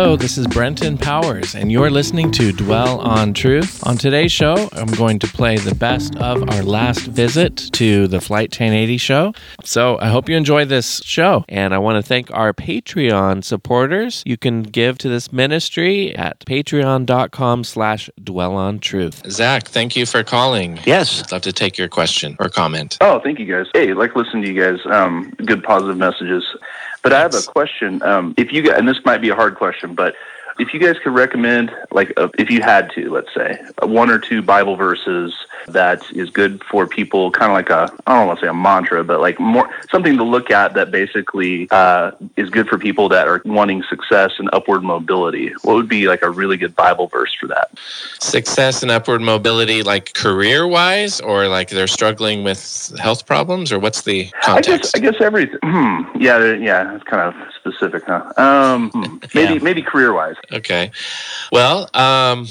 Hello, this is Brenton Powers, and you're listening to Dwell on Truth. On today's show, I'm going to play the best of our last visit to the Flight 1080 show. So I hope you enjoy this show, and I want to thank our Patreon supporters. You can give to this ministry at patreon.com slash dwell on truth. Zach, thank you for calling. Yes. I'd love to take your question or comment. Oh, thank you guys. Hey, like listening to you guys. Um, good positive messages. But I have a question. Um, if you and this might be a hard question, but if you guys could recommend, like, uh, if you had to, let's say, uh, one or two Bible verses that is good for people, kind of like a, I don't want to say a mantra, but like more something to look at that basically uh, is good for people that are wanting success and upward mobility. What would be like a really good Bible verse for that? Success and upward mobility, like career wise, or like they're struggling with health problems, or what's the context? I guess, I guess everything. Hmm, yeah, yeah, it's kind of specific, huh? Um, hmm, maybe, Yeah. maybe career wise. Okay. Well, um,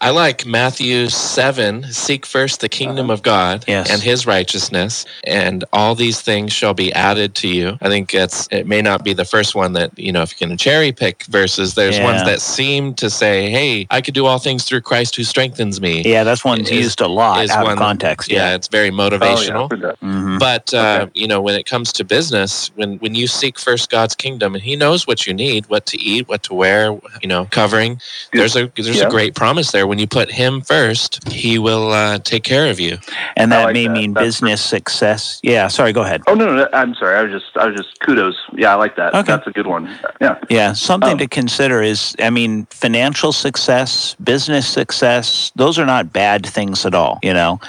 I like Matthew 7 seek first the kingdom of God Yes. and his righteousness, and all these things shall be added to you. I think it's, it may not be the first one that, you know, if you can cherry pick verses, there's ones that seem to say, hey, I could do all things through Christ who strengthens me. Yeah, that's one Is- used a lot is out one- of context. Yeah, Yeah. it's very Oh, yeah, motivational. I've heard that. Mhm. But uh, Okay. you know, when it comes to business, when when you seek first God's kingdom, and He knows what you need, what to eat, what to wear, you know, covering. There's a there's Yeah. a great promise there. When you put Him first, He will uh, take care of you. And that like may that. mean That's- business success. Yeah, sorry, go ahead. Oh no, no, I'm sorry. I was just, I was just kudos. Yeah, I like that. Okay. That's a good one. Yeah. Yeah, something Um, to consider is I mean, financial success, business success, those are not bad things at all, you know.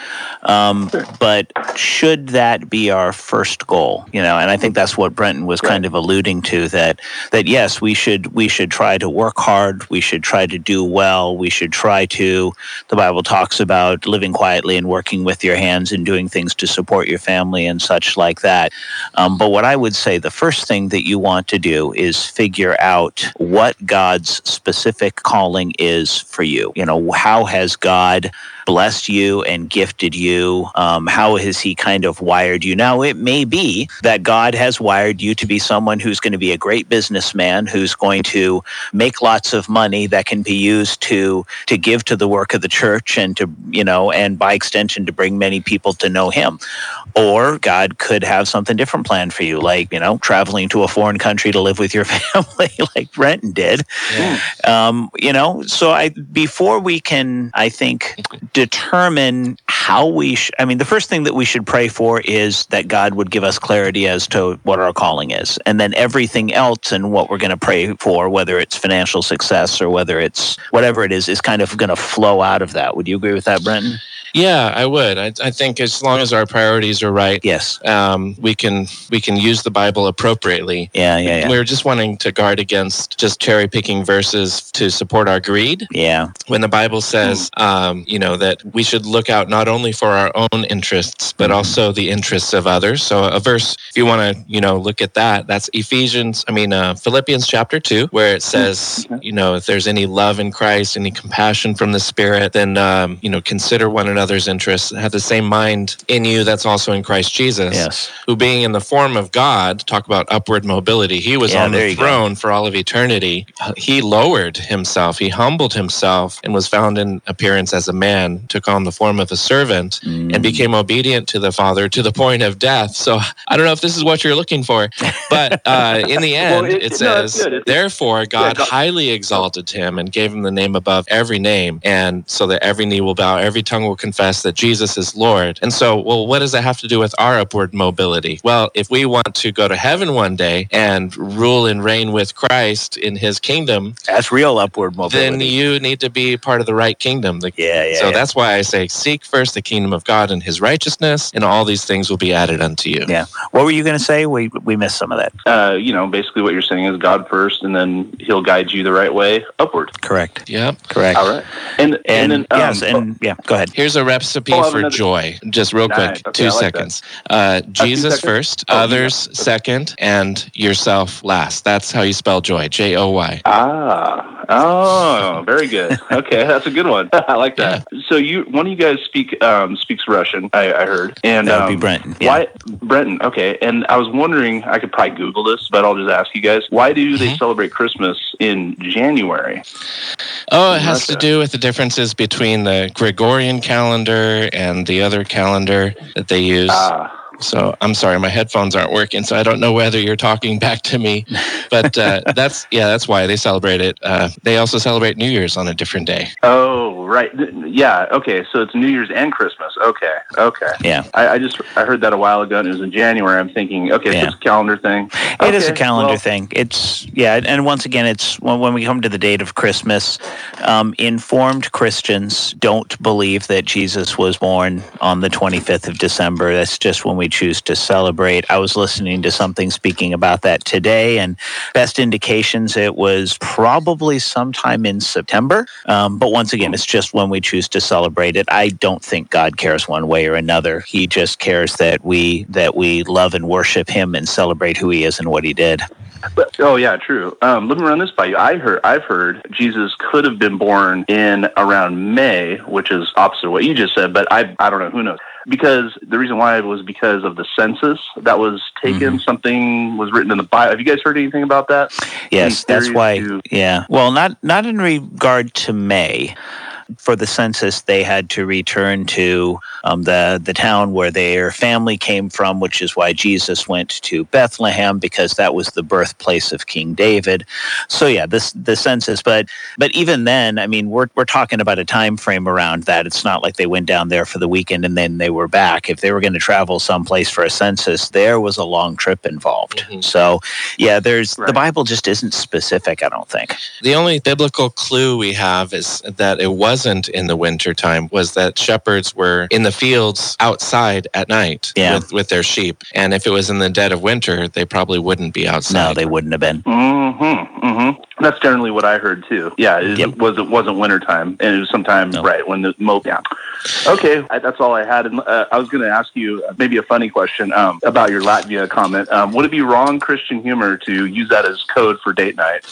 Um, but should that be our first goal, you know? And I think that's what Brenton was kind of alluding to that that yes, we should we should try to work hard, we should try to do well, we should try to the Bible talks about living quietly and working with your hands and doing things to support your family and such like that. Um, but what I would say, the first thing that you want to do is figure out what God's specific calling is for you. You know, how has God blessed you and gifted you? Um, how has He kind of wired you? Now, it may be that God has wired you to be someone who's going to be a great businessman, who's going to make lots of money that can be used to to give to the work of the church and to you know, and by extension, to bring many people to know Him. Or God could have something different planned for you, like you know, traveling to a foreign country to live with your family, like Brenton did um, you know so i before we can i think determine how we sh- i mean the first thing that we should pray for is that god would give us clarity as to what our calling is. And then everything else and what we're going to pray for whether it's financial success or whether it's whatever it is is kind of going to flow out of that. Would you agree with that brenton Yeah, I would. I, I think as long as our priorities are right, yes um, we can we can use the Bible appropriately. yeah yeah yeah We're just wanting to guard against just cherry picking verses to support our greed. yeah when the Bible says, um, you know, that we should look out not only for our own interests, but also the interests of others. So, a verse, if you want to, you know, look at that, that's Ephesians, I mean, uh, Philippians chapter 2, where it says, you know, if there's any love in Christ, any compassion from the Spirit, then, um, you know, consider one another's interests. Have the same mind in you that's also in Christ Jesus yes who being in the form of God, talk about upward mobility. He was Yeah, on the throne for all of eternity. He lowered himself, he humbled himself, and was found in appearance as a man, took on the form of a servant, Mm. and became obedient to the Father to the point of death. So I don't know if this is what you're looking for, but uh, in the Well, end, it- it, it- no, says. It's- Therefore, God God- highly exalted him and gave him the name above every name, and so that every knee will bow, every tongue will confess that Jesus is Lord. And so, well, what does that have to do with our upward mobility? Well, if we want to go to heaven one day and rule and reign with Christ in his kingdom, that's real upward mobility then you need to be part of the right kingdom. The- yeah yeah so yeah. that's why I say, seek first the kingdom of God and his righteousness, and all these things will be added unto you. Yeah. What were you going to say? We we missed some of that. Uh, you know, basically what you're saying is God first, and then He'll guide you the right way upward. Correct. Yep. Correct. All right. And and, And, then um, yes, and yeah, go ahead. Here's a recipe Oh, for another- joy. Just real Nice. quick, Okay, two like seconds. Uh, Jesus seconds? first, Oh, others got- second, and yourself last. That's how you spell joy. J O Y. ah, Oh, very good. Okay, that's a good one. I like that. Yeah. So you, one of you guys speak um, speaks Russian. I, I heard, and that would um, be Brenton. Yeah. Why Brenton? Okay, and I was wondering. I could probably Google this, but I'll just ask you guys. Why do mm-hmm. they celebrate Christmas in January? Oh, it has to do with the differences between the Gregorian calendar and the other calendar that they use. Ah. So I'm sorry, my headphones aren't working, so I don't know whether you're talking back to me. But uh, that's yeah, that's why they celebrate it. Uh, they also celebrate New Year's on a different day. Oh, right. Yeah. Okay. So it's New Year's and Christmas. Okay. Okay. Yeah. I, I just I heard that a while ago, and it was in January. I'm thinking, okay, yeah. so it's a calendar thing. It okay, is a calendar well, thing. It's yeah, and once again, it's when, when we come to the date of Christmas, um, informed Christians don't believe that Jesus was born on the 25th of December. That's just when we choose to celebrate. I was listening to something speaking about that today, and best indications it was probably sometime in September. Um, but once again, it's just when we choose to celebrate it. I don't think God cares one way or another. He just cares that we that we love and worship Him and celebrate who He is and what He did. But, oh yeah, true. Um, let me run this by you. I heard I've heard Jesus could have been born in around May, which is opposite of what you just said. But I I don't know. Who knows? Because the reason why was because of the census that was taken. Mm-hmm. Something was written in the Bible. Have you guys heard anything about that? Yes, that's why. To- yeah. Well, not not in regard to May for the census, they had to return to um, the the town where their family came from, which is why Jesus went to Bethlehem because that was the birthplace of King David. So yeah, this the census, but but even then, I mean, we're we're talking about a time frame around that. It's not like they went down there for the weekend and then they were back. If they were going to travel someplace for a census, there was a long trip involved. Mm-hmm. So yeah, there's right. the Bible just isn't specific. I don't think the only biblical clue we have is that it was wasn't in the winter time was that shepherds were in the fields outside at night yeah. with, with their sheep. And if it was in the dead of winter, they probably wouldn't be outside. No, they wouldn't have been. Mm-hmm. Mm-hmm. That's generally what I heard too. Yeah, it yep. was it wasn't wintertime, and it was sometime no. right when the mo. Yeah. Okay, I, that's all I had. And uh, I was going to ask you maybe a funny question um, about your Latvia comment. Um, would it be wrong Christian humor to use that as code for date night?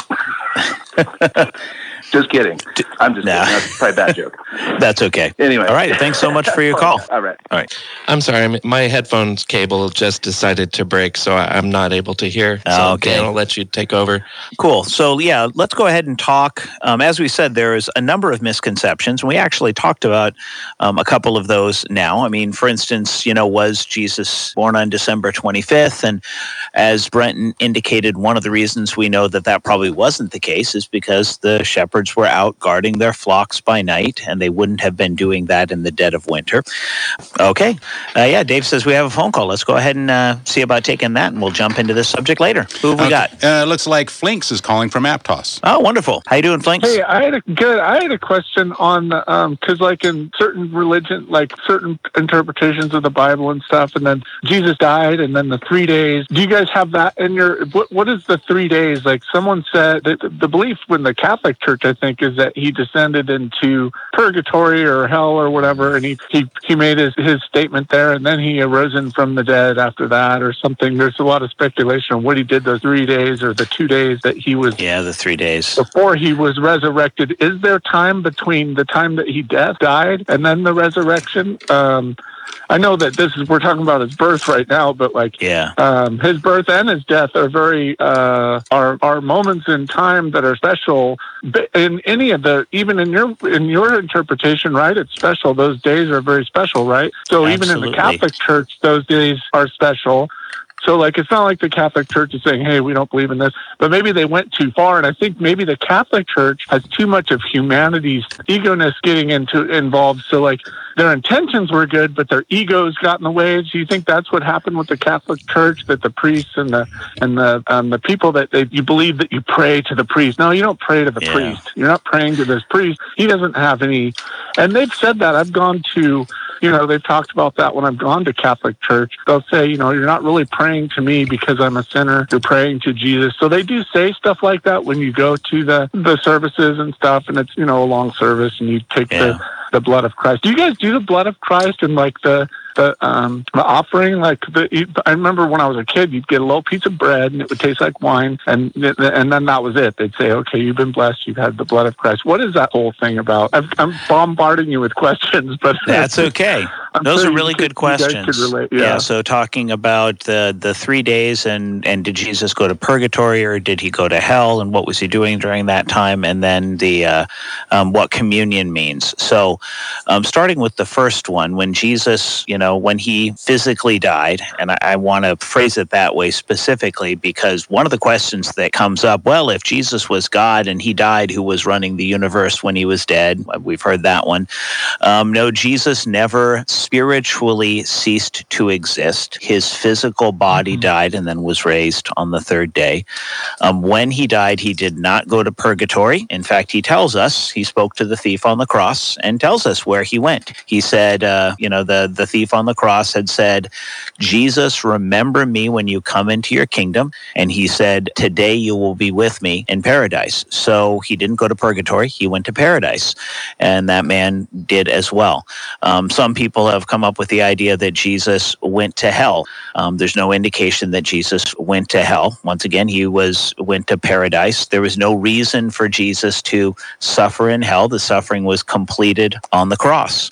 Just kidding. I'm just nah. kidding. That's probably a bad joke. That's okay. Anyway. All right. Thanks so much for your call. All right. All right. I'm sorry. My headphones cable just decided to break, so I'm not able to hear. So okay. Dan, I'll let you take over. Cool. So, yeah, let's go ahead and talk. Um, as we said, there is a number of misconceptions. And we actually talked about um, a couple of those now. I mean, for instance, you know, was Jesus born on December 25th? And as Brenton indicated, one of the reasons we know that that probably wasn't the case is because the shepherds shepherds were out guarding their flocks by night, and they wouldn't have been doing that in the dead of winter. Okay. Uh, yeah, Dave says we have a phone call. Let's go ahead and uh, see about taking that, and we'll jump into this subject later. Who have we got? Uh, looks like Flinks is calling from Aptos. Oh, wonderful. How you doing, Flinks? Hey, I had a good. I had a question on because, um, like, in certain religion, like certain interpretations of the Bible and stuff, and then Jesus died, and then the three days. Do you guys have that in your? What, what is the three days? Like, someone said that the belief when the Catholic Church, I think, is that he descended into purgatory or hell or whatever, and he he, he made his, his statement there, and then he arisen from the dead after that or something. There's a lot of speculation on what he did those three days or the two days that he was. Yeah, the three days before he was resurrected. Is there time between the time that he death died and then the resurrection? Um, I know that this is we're talking about his birth right now, but like yeah, um, his birth and his death are very uh, are are moments in time that are special. In any of the even in your in your interpretation, right? It's special. Those days are very special, right? So Absolutely. even in the Catholic Church, those days are special. So, like, it's not like the Catholic Church is saying, hey, we don't believe in this, but maybe they went too far. And I think maybe the Catholic Church has too much of humanity's egoness getting into involved. So, like, their intentions were good, but their egos got in the way. Do you think that's what happened with the Catholic Church? That the priests and the and the um, the people that they, you believe that you pray to the priest? No, you don't pray to the yeah. priest. You're not praying to this priest. He doesn't have any. And they've said that. I've gone to you know, they've talked about that when I've gone to Catholic church. They'll say, you know, you're not really praying to me because I'm a sinner. You're praying to Jesus. So they do say stuff like that when you go to the, the services and stuff, and it's, you know, a long service and you take yeah. the, the blood of Christ. Do you guys do the blood of Christ and like the the um, the offering. Like the, I remember when I was a kid, you'd get a little piece of bread and it would taste like wine, and and then that was it. They'd say, "Okay, you've been blessed. You've had the blood of Christ." What is that whole thing about? I'm, I'm bombarding you with questions, but that's okay. I'm Those sure are really could- good questions. relate, yeah. yeah. So talking about the the three days and and did Jesus go to purgatory or did he go to hell and what was he doing during that time and then the uh, um, what communion means. So um, starting with the first one, when Jesus, you know, when he physically died, and I, I want to phrase it that way specifically because one of the questions that comes up, well, if Jesus was God and he died, who was running the universe when he was dead? We've heard that one. Um, no, Jesus never spiritually ceased to exist. His physical body died and then was raised on the third day. Um, when he died, he did not go to purgatory. In fact, he tells us he spoke to the thief on the cross and tells us where he went. He said, uh, you know, the, the thief on the cross had said, Jesus, remember me when you come into your kingdom. And he said, Today you will be with me in paradise. So he didn't go to purgatory, he went to paradise. And that man did as well. Um, some people have come up with the idea that Jesus went to hell. Um, there's no indication that Jesus went to hell. Once again, he was went to paradise. There was no reason for Jesus to suffer in hell. The suffering was completed on the cross.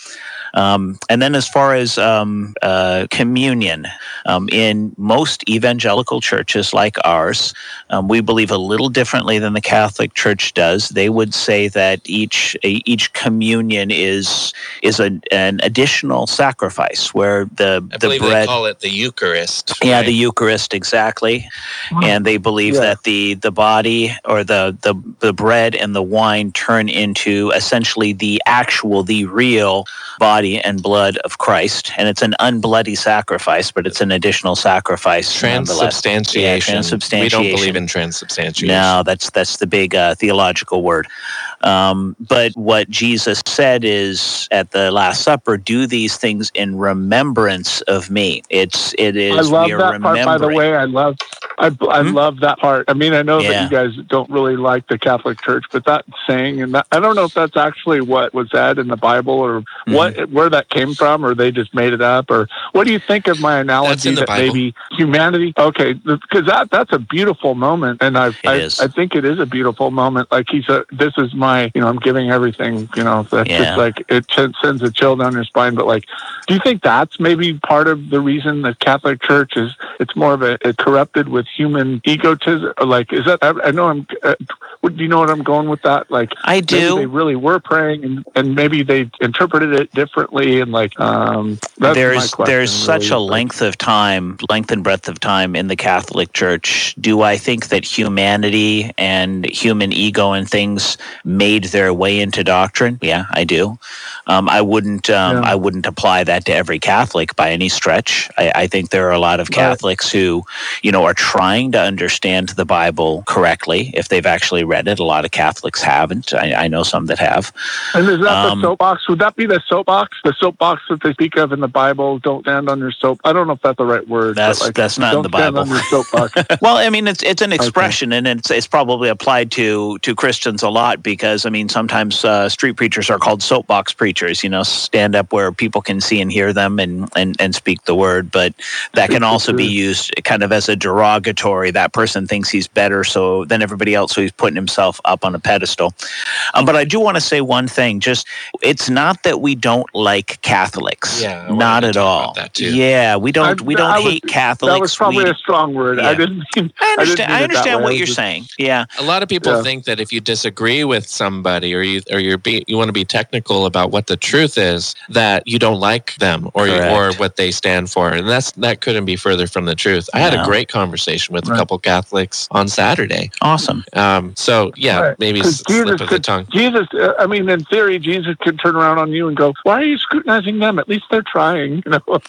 Um, and then, as far as um, uh, communion, um, in most evangelical churches like ours, um, we believe a little differently than the Catholic Church does. They would say that each each communion is is a, an additional sacrifice, where the I the bread. they call it the Eucharist. Yeah, right? the Eucharist exactly, Wow. and they believe Yeah. that the the body or the, the the bread and the wine turn into essentially the actual, the real body and blood of Christ, and it's an unbloody sacrifice, but it's an additional sacrifice. transubstantiation. Yeah, transubstantiation. We don't believe in transubstantiation. No, that's that's the big uh, theological word. Um, but what Jesus said is at the Last Supper, do these things in remembrance of me. It's it is I love we are that part. By the way, I love, I, I Hmm? love that part. I mean, I know Yeah. that you guys don't really like the Catholic Church, but that saying, and that, I don't know if that's actually what was said in the Bible or Mm-hmm. what where that came from, or they just made it up, or what do you think of my analogy that Bible. maybe humanity? Okay, because that that's a beautiful moment, and I I. I think it is a beautiful moment. Like he said, this is my, you know, I'm giving everything. You know, that's Yeah. just like it ch- sends a chill down your spine. But like, do you think that's maybe part of the reason the Catholic Church is it's more of a, a corrupted with human egotism? Like, is that? I, I know I'm. Uh, do you know what I'm going with that? Like, I do. they really were praying, and, and maybe they interpreted it differently, and like, um, there's question, there's such a length of time, length and breadth of time in the Catholic Church. Do I think that humanity and human ego and things made their way into doctrine? Yeah, I do. Um, I wouldn't um, Yeah. I wouldn't apply that to every Catholic by any stretch. I, I think there are a lot of Right. Catholics who, you know, are trying to understand the Bible correctly if they've actually read it. A lot of Catholics haven't. I, I know some that have. And is that Um, the soapbox? Would that be the soapbox? The soapbox that they speak of in the Bible? Don't stand on your soap. I don't know if that's the right word. That's- like, that's not in the Bible. on your soapbox. Well, I mean, it's it's an expression, and it's it's probably applied to to Christians a lot because I mean, sometimes uh, street preachers are called soapbox preachers. You know, stand up where people can see and hear them and and and speak the word. But that can also be used kind of as a derogatory. That person thinks he's better so than everybody else, so he's putting himself up on a pedestal. Um, but I do want to say one thing: just it's not that we don't like Catholics. Yeah, not at all. about that too. Yeah, we don't I- we don't I was- hate Catholics. that was probably we, a strong word. Yeah. I didn't mean. I didn't understand. mean I, understand what I you're just- saying. Yeah, A lot of people Yeah. think that if you disagree with somebody or you or you're be, you want to be technical about what the truth is, that you don't like them or you, or what they stand for, and that's that couldn't be further from the truth. I had No. a great conversation with a Right. couple Catholics on Saturday. awesome. Um, so yeah, Right. maybe 'Cause s- slip Jesus of the tongue. Jesus, uh, I mean, in theory, Jesus could turn around on you and go, "Why are you scrutinizing them? At least they're trying." You know.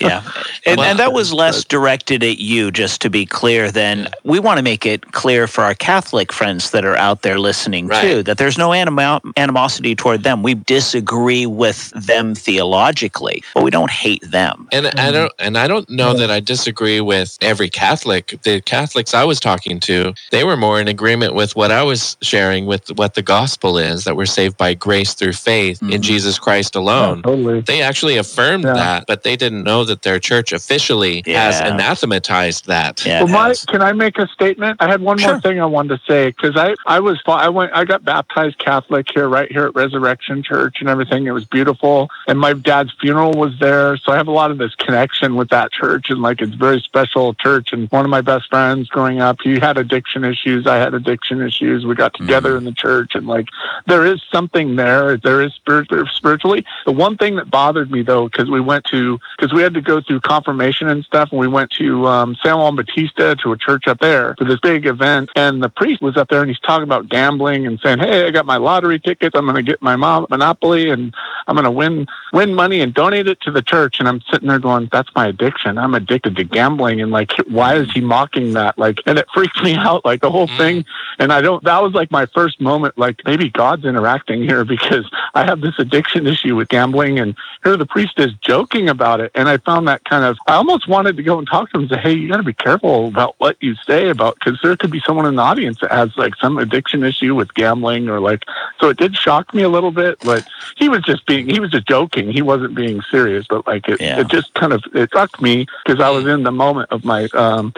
Yeah, and, Well- and that was less directed at you, just to be clear. Then we want to make it clear for our Catholic friends that are out there listening Right. too that there's no animo- animosity toward them. We disagree with them theologically, but we don't hate them. And I don't and I don't know that I disagree with every Catholic. The Catholics I was talking to, they were more in agreement with with what I was sharing with what the gospel is that we're saved by grace through faith mm-hmm. in Jesus Christ alone. Yeah, totally. They actually affirmed yeah. that, but they didn't know that their church officially yeah. has anathematized that. Yeah, well, my, can I make a statement? I had one sure. more thing I wanted to say because I, I was I went I got baptized Catholic here right here at Resurrection Church and everything. It was beautiful, and my dad's funeral was there, so I have a lot of this connection with that church, and like it's very special church. And one of my best friends growing up, he had addiction issues. I had addiction issues. We got together mm-hmm. in the church, and like there is something there. There is spiritually. The one thing that bothered me though, because we went to because we had to go through confirmation and stuff, and we went to um, San Juan Bautista to a church up there for this big event, and the priest was up there and he's talking about gambling and saying, "Hey, I got my lottery tickets. I'm going to get my mom Monopoly, and I'm going to win win money and donate it to the church." And I'm sitting there going, "That's my addiction. I'm addicted to gambling." And like, why is he mocking that? Like, and it freaked me out, like the whole mm. thing. And I don't. That was like my first moment, like maybe God's interacting here because I have this addiction issue with gambling, and here the priest is joking about it. And I found that kind of. I almost wanted to go and talk to him and say, "Hey, you got to be careful about what you say about because there could be someone in the audience that has like some addiction issue with gambling or like." So it did shock me a little bit, but he was just being. He was just joking. He wasn't being serious, but like it, yeah. it just kind of it struck me because I was in the moment of my um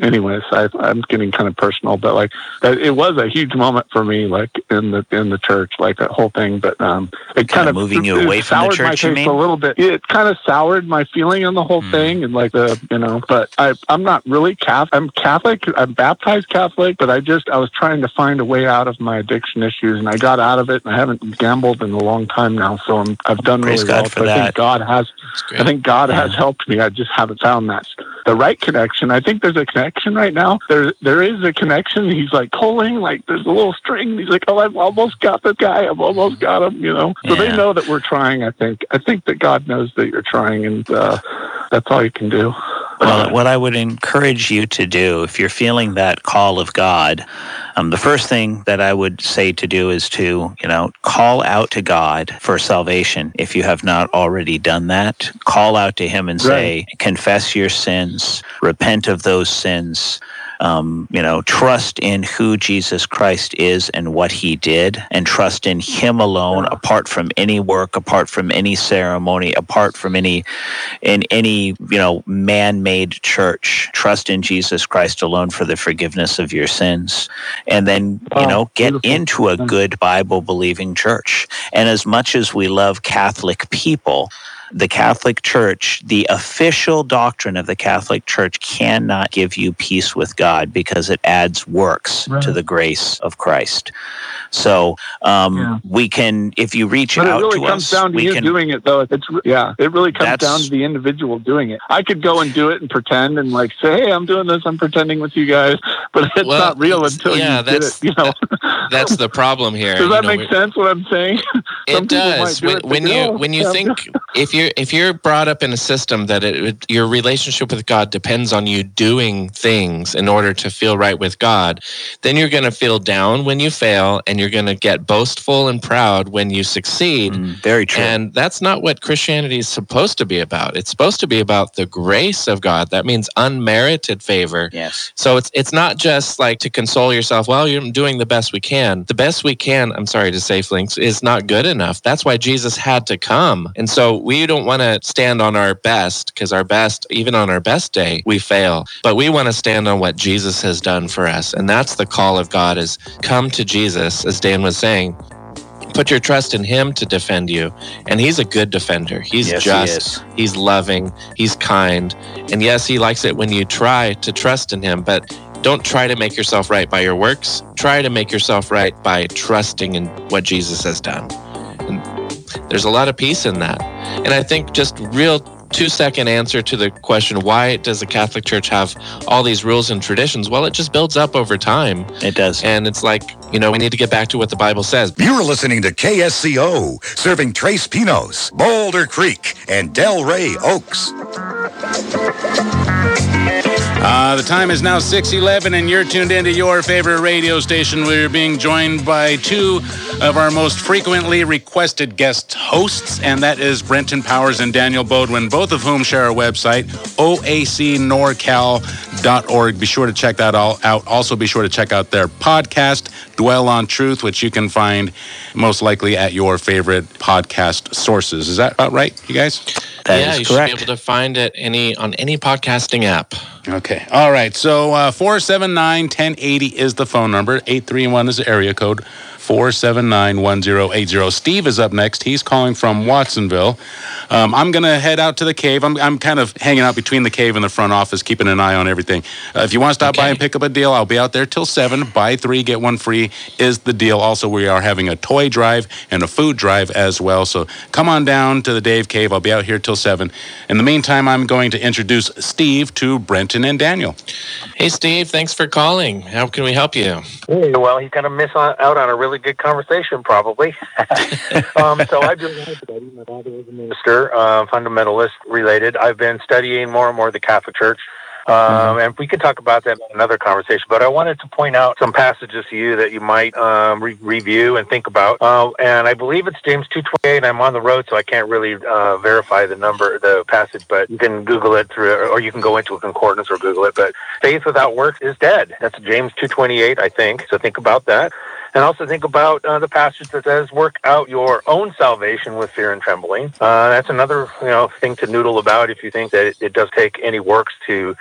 anyways, I, I'm getting kind of personal, but like it was a huge moment for me, like in the in the church, like that whole thing. But um, it kind, kind of moving you away from the church. My taste a little bit. It kind of soured my feeling on the whole mm. thing, and like the you know. But I I'm not really Catholic. I'm Catholic. I'm baptized Catholic, but I just I was trying to find a way out of my addiction issues, and I got out of it. And I haven't gambled in a long time now, so I'm I've done Praise really God well. For so that. I think God has. I think God yeah. has helped me. I just haven't found that the right connection. I think there's a connection right now. There there is a connection. He's like pulling, like there's a little string. He's like, oh, I've almost got this guy. I've almost got him. You know. So yeah. they know that we're trying. I think. I think that God knows that you're trying, and uh, that's all you can do. Well, what I would encourage you to do, if you're feeling that call of God, um, the first thing that I would say to do is to, you know, call out to God for salvation. If you have not already done that, call out to Him and say, confess your sins, repent of those sins, um, you know, trust in who Jesus Christ is and what he did, and trust in him alone, apart from any work, apart from any ceremony, apart from any in any, you know, man-made church. Trust in Jesus Christ alone for the forgiveness of your sins. And then, you know, get into a good Bible believing church. And as much as we love Catholic people, the Catholic Church, the official doctrine of the Catholic Church cannot give you peace with God because it adds works right. to the grace of Christ. So um, yeah. we can, if you reach but out it really to comes us, down to you can, doing it, though. It's yeah, it really comes down to the individual doing it. I could go and do it and pretend and like say, "Hey, I'm doing this. I'm pretending with you guys," but it's well, not real until yeah, you that's, it. You know, that's the problem here. Does that you know, make sense? What I'm saying? it does. Do when, it, when you when you think if you're if you're brought up in a system that it, your relationship with God depends on you doing things in order to feel right with God, then you're going to feel down when you fail, and you're going to get boastful and proud when you succeed. Mm, very true. And that's not what Christianity is supposed to be about. It's supposed to be about the grace of God. That means unmerited favor. Yes. So it's it's not just like to console yourself, well, you're doing the best we can. The best we can, I'm sorry to say, Flinks, is not good enough. That's why Jesus had to come. And so we don't want to stand on our best because our best, even on our best day, we fail. But we want to stand on what Jesus has done for us. And that's the call of God is come to Jesus, as Dan was saying, put your trust in him to defend you. And he's a good defender. He's yes, just, he he's loving, he's kind. And yes, he likes it when you try to trust in him, but don't try to make yourself right by your works. Try to make yourself right by trusting in what Jesus has done. And there's a lot of peace in that. And I think just real two second answer to the question why does the Catholic Church have all these rules and traditions? Well, it just builds up over time. It does. And it's like, you know, we need to get back to what the Bible says. You're listening to KSCO, serving Tres Pinos, Boulder Creek, and Del Rey Oaks. Uh, the time is now 6:11, and you're tuned into your favorite radio station. We're being joined by two of our most frequently requested guest hosts, and that is Brenton Powers and Daniel Bodwin, both of whom share a website, oacnorcal.org. Be sure to check that all out. Also, be sure to check out their podcast, Dwell on Truth, which you can find most likely at your favorite podcast sources. Is that about right, you guys? That yeah, you correct. should be able to find it any on any podcasting app. Okay. All right. So uh, 479 1080 is the phone number. 831 is the area code. 479 1080. Steve is up next. He's calling from Watsonville. Um, I'm going to head out to the cave. I'm, I'm kind of hanging out between the cave and the front office, keeping an eye on everything. Uh, if you want to stop by and pick up a deal, I'll be out there till 7. Buy three, get one free is the deal. Also, we are having a toy drive and a food drive as well. So come on down to the Dave Cave. I'll be out here till 7. In the meantime, I'm going to introduce Steve to Brenton and Daniel. Hey, Steve, thanks for calling. How can we help you? Hey, well, he's going to miss out on a really good conversation, probably. um, so I've been studying. My father was a minister, uh, fundamentalist related. I've been studying more and more the Catholic Church. Um, and we could talk about that in another conversation. But I wanted to point out some passages to you that you might um, re- review and think about. Uh, and I believe it's James two twenty eight. I'm on the road, so I can't really uh, verify the number, the passage. But you can Google it through, or you can go into a concordance or Google it. But faith without works is dead. That's James two twenty eight, I think. So think about that. And also think about uh, the passage that says, "Work out your own salvation with fear and trembling." Uh, that's another, you know, thing to noodle about if you think that it, it does take any works to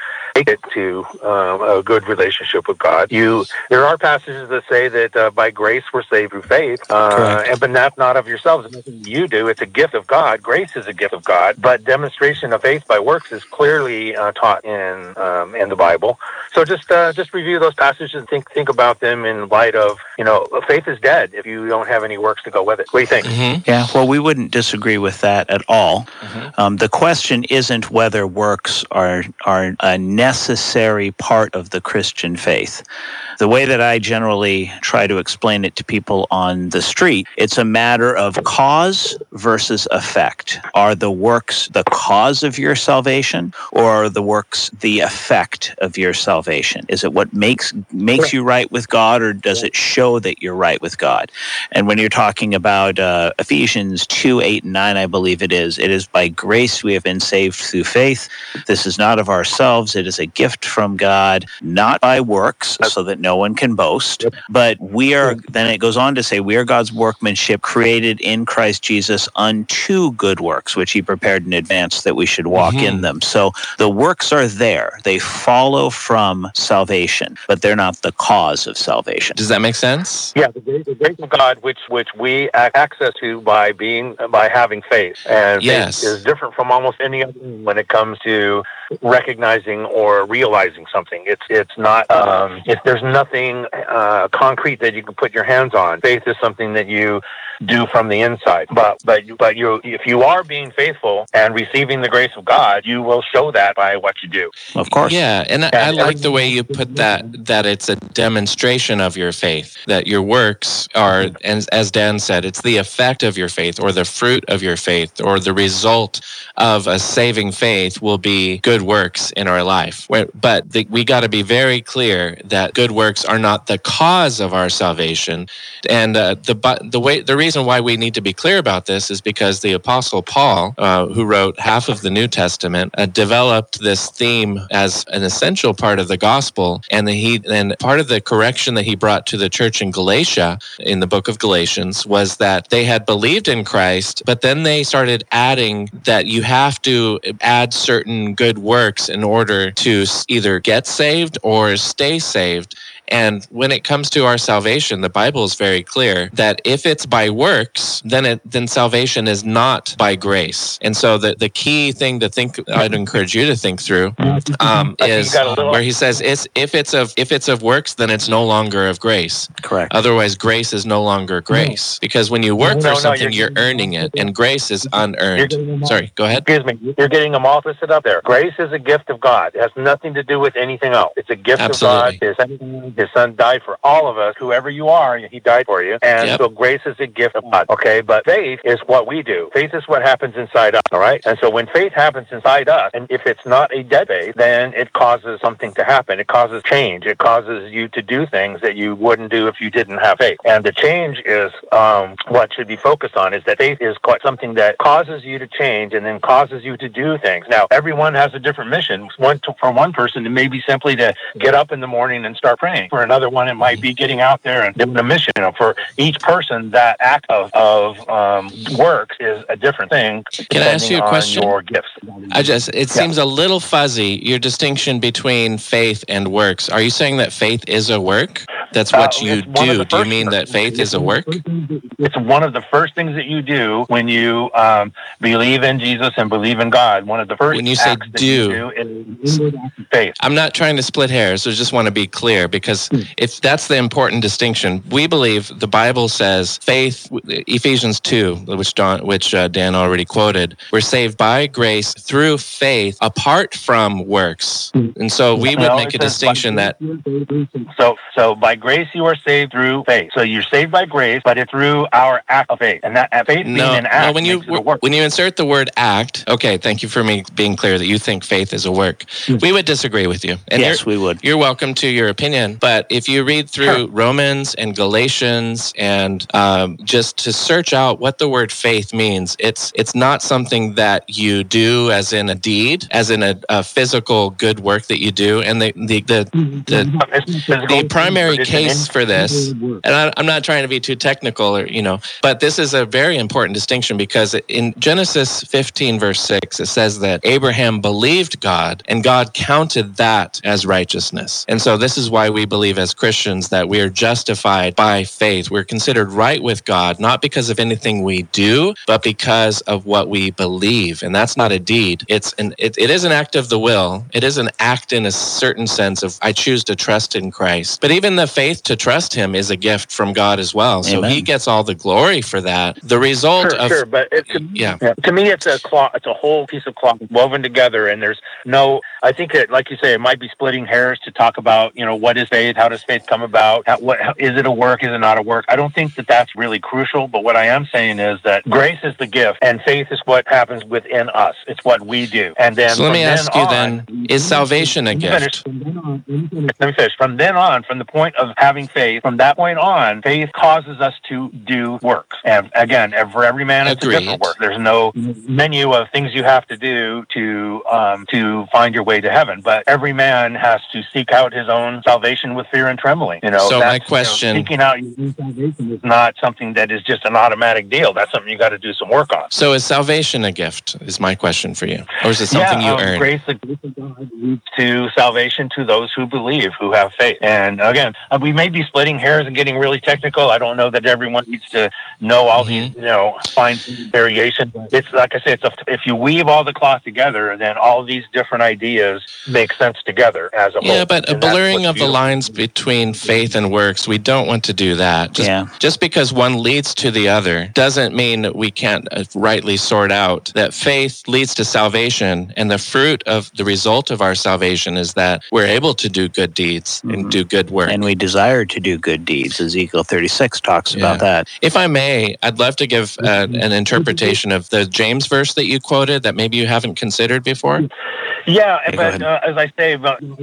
take it to um, a good relationship with God. You, there are passages that say that uh, by grace we're saved through faith, uh, and but that's not of yourselves. It's nothing you do. It's a gift of God. Grace is a gift of God, but demonstration of faith by works is clearly uh, taught in um, in the Bible. So just uh, just review those passages and think think about them in light of you know faith is dead if you don't have any works to go with it. What do you think? hmm Yeah, well, we wouldn't disagree with that at all. Um, the question isn't whether works are are a necessary part of the Christian faith. The way that I generally try to explain it to people on the street, it's a matter of cause versus effect. Are the works the cause of your salvation, or are the works the effect of your salvation? Is it what makes makes you right with God, or does it show that you're right with God? And when you're talking about uh, Ephesians 2 8 and 9, I believe it is, it is by grace we have been saved through faith. This is not of ourselves, it is a gift from God, not by works, so that no one can boast. But we are, then it goes on to say, we are God's workmanship created in Christ Jesus unto good works, which he prepared in advance that we should walk in mm-hmm. them. So the works are there, they follow from salvation, but they're not the cause of salvation. Does that make sense? Yeah, the grace, the grace of God, which which we access to by being by having faith, and Yes. faith is different from almost any other when it comes to recognizing or realizing something. It's it's not um, if there's nothing uh, concrete that you can put your hands on. Faith is something that you do from the inside. But but but you if you are being faithful and receiving the grace of God, you will show that by what you do. Of course. Yeah, and I, I like the way you put that. That it's a demonstration of your faith. That your works are, and as Dan said, it's the effect of your faith, or the fruit of your faith, or the result of a saving faith will be good works in our life. But the, we got to be very clear that good works are not the cause of our salvation. And uh, the but the way the reason why we need to be clear about this is because the Apostle Paul, uh, who wrote half of the New Testament, uh, developed this theme as an essential part of the gospel, and that he and part of the correction that he brought to the church in Galatia in the book of Galatians was that they had believed in Christ, but then they started adding that you have to add certain good works in order to either get saved or stay saved. And when it comes to our salvation, the Bible is very clear that if it's by works, then it then salvation is not by grace. And so the, the key thing to think I'd encourage you to think through um, I think you is little- where he says it's, if it's of if it's of works, then it's no longer of grace. Correct. Otherwise, grace is no longer grace. Because when you work No, for no, something, you're- you're earning it, and grace is unearned. getting them all- Sorry, go ahead. Excuse me. You're getting them opposite up there. Grace is a gift of God. It has nothing to do with anything else. It's a gift Absolutely. of God. It's, anything- His son died for all of us, whoever you are, he died for you. And Yep. so grace is a gift of God. Okay. But faith is what we do. Faith is what happens inside us. All right. And so when faith happens inside us, and if it's not a dead faith, then it causes something to happen. It causes change. It causes you to do things that you wouldn't do if you didn't have faith. And the change is um, what should be focused on is that faith is quite something that causes you to change and then causes you to do things. Now, everyone has a different mission. One to, for one person, it may be simply to get up in the morning and start praying. For another one, it might be getting out there and doing a mission. You know, for each person, that act of, of um, work is a different thing. Can I ask you a question? Your gifts. I just it seems a little fuzzy your distinction between faith and works. Are you saying that faith is a work? That's what Uh, you it's one of do. Do you mean that faith is a work? It's one of the first things that you do when you um, believe in Jesus and believe in God. One of the first When you say do- you do is inward act of faith. I'm not trying to split hairs, I just want to be clear because if that's the important distinction, we believe the Bible says faith, Ephesians 2, which Don, which uh, Dan already quoted, we're saved by grace through faith apart from works. And so we would Well, make a distinction that So, so by grace you are saved through faith. So you're saved by grace, but it's through our act of faith, and that and faith being an act no, when you makes it a work. when you insert the word act, okay, thank you for me being clear that you think faith is a work. We would disagree with you. And yes, we would. You're welcome to your opinion, but if you read through Romans and Galatians and um, just to search out what the word faith means, it's it's not something that you do as in a deed, as in a, a physical good work that you do. And the the the, the, It's physical, the primary but it's an case for this, and I, I'm not trying to be too technical or you know, but this is a very important distinction because in Genesis 15 verse 6 it says that Abraham believed God and God counted that as righteousness. And so this is why we believe as Christians that we are justified by faith. We're considered right with God not because of anything we do, but because of what we believe. And that's not a deed. It's an it, it is an act of the will. It is an act in a certain sense of I choose to trust in Christ. But even the faith to trust him is a gift from God as well. So Amen. he gets all the glory for that. The result Sure, of sure, but it, to, yeah. yeah, to me, it's a cloth. It's a whole piece of cloth woven together, and there's no. I think that, like you say, it might be splitting hairs to talk about, you know, what is faith? How does faith come about? How, what how, is it a work? Is it not a work? I don't think that that's really crucial. But what I am saying is that grace is the gift, and faith is what happens within us. It's what we do, and then. So let me then ask you on- then, is salvation a Let finish. gift? Let me finish. From then on, from the point of having faith, from that point on, faith causes us to do works. And again, for every man, it's a different work. There's no menu of things you have to do to um, to find your way to heaven. But every man has to seek out his own salvation with fear and trembling. You know. So my that's, you know, question- seeking out your own salvation is not something that is just an automatic deal. That's something you got to do some work on. So is salvation a gift? Is my question for you. Or is it something yeah, you um, earn? Grace, the grace of God leads to salvation to those who believe, who have faith. And again, uh, we may be splitting hairs and getting really technical. I don't know that everyone needs to know all these, Mm-hmm. you know, fine variations. It's like I said, it's a, if you weave all the cloth together, then all these different ideas make sense together as a whole. Yeah, but a And that's blurring of the lines between faith and works, we don't want to do that. Just, Yeah. just because one leads to the other doesn't mean that we can't uh, rightly sort out that faith leads to salvation, and the fruit of the result of our salvation is that we're able to do good deeds and do good work. And we desire to do good deeds. Ezekiel 36 talks about that. If I may, I'd love to give uh, an interpretation of the James verse that you quoted that maybe you haven't considered before. Yeah, Okay, but uh, as I say,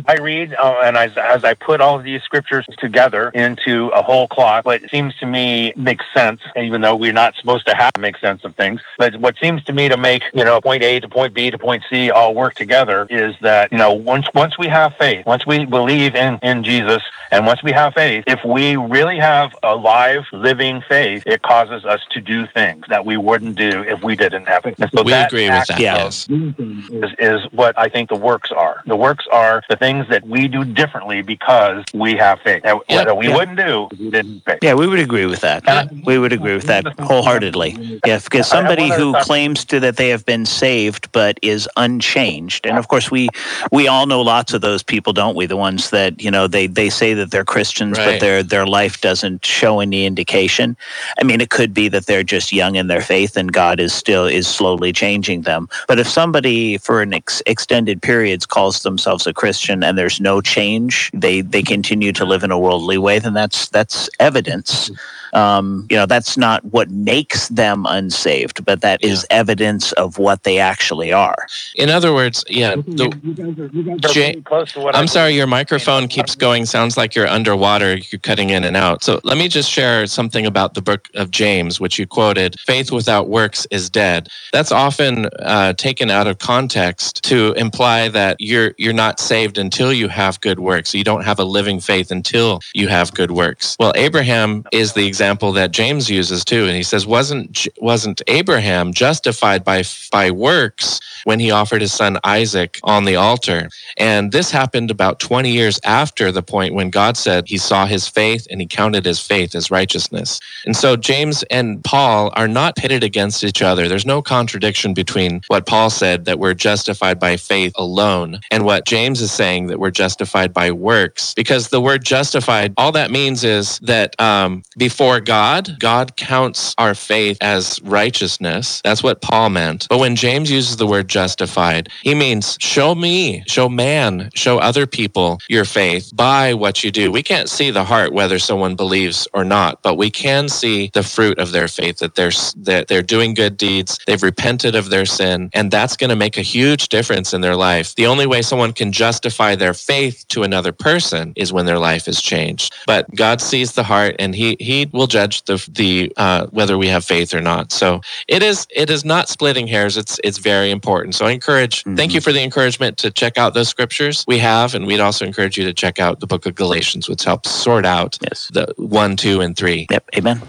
I read uh, and as, as I put all of these scriptures together into a whole cloth, what seems to me makes sense, even though we're not supposed to have to make sense of things. But what seems to me to make you know point A to point B to point C all work together is that you know once once we have faith, once we believe in in Jesus, and once we have faith, if we really have a live, living faith, it causes us to do things that we wouldn't do if we didn't have it. And so We agree with that. Yes. is, is what I think the works are. The works are the things that we do differently because we have faith. That, Yep, that we yeah. wouldn't do if we didn't faith. Yeah, we would agree with that. We would agree with that wholeheartedly. Yeah, because somebody who claims to that they have been saved but is unchanged, and of course we we all know lots of those people, don't we? The ones that you know they they say that they're Christians, Right. but their their life doesn't show any indication. I mean, it could be that they're just young in their faith, and God is still is slowly changing them. But if somebody for an ex- extended periods calls themselves a Christian and there's no change, they they continue to live in a worldly way, then that's that's evidence. Um, you know, that's not what makes them unsaved, but that is evidence of what they actually are. In other words, yeah. You The, guys are, you guys are Jay- pretty close to what I I'm sorry, your microphone keeps going. Sounds like you're underwater. You're cutting in and out. So let me just share something about the book of James, which you quoted. Faith without works is dead. That's often uh, taken out of context to imply that you're you're not saved until you have good works. You don't have a living faith until you have good works. Well, Abraham is the example that James uses too, and he says, "wasn't wasn't Abraham justified by by works when he offered his son Isaac on the altar?" And this happened about 20 years after the point when God said he saw his faith and he counted his faith as righteousness. And so James and Paul are not pitted against each other. There's no contradiction between what Paul said that we're justified by faith alone and what James is saying that we're justified by works. Because the word justified, all that means is that um, before God, God counts our faith as righteousness. That's what Paul meant. But when James uses the word justified, he means show me, show man, show other people your faith by what you do. We can't see the heart whether someone believes or not, but we can see the fruit of their faith that they're that they're doing good deeds, they've repented of their sin, and that's going to make a huge difference in their life. The only way someone can justify their faith to another person is when their life is changed. But God sees the heart, and He He will judge the the uh, whether we have faith or not. So it is it is not splitting hairs. It's it's very important. So I encourage. Thank you for the encouragement to check out those scriptures we have, and we'd also encourage you to check out the Book of Galatians, which helps sort out Yes. the one, two, and three. Yep. Amen.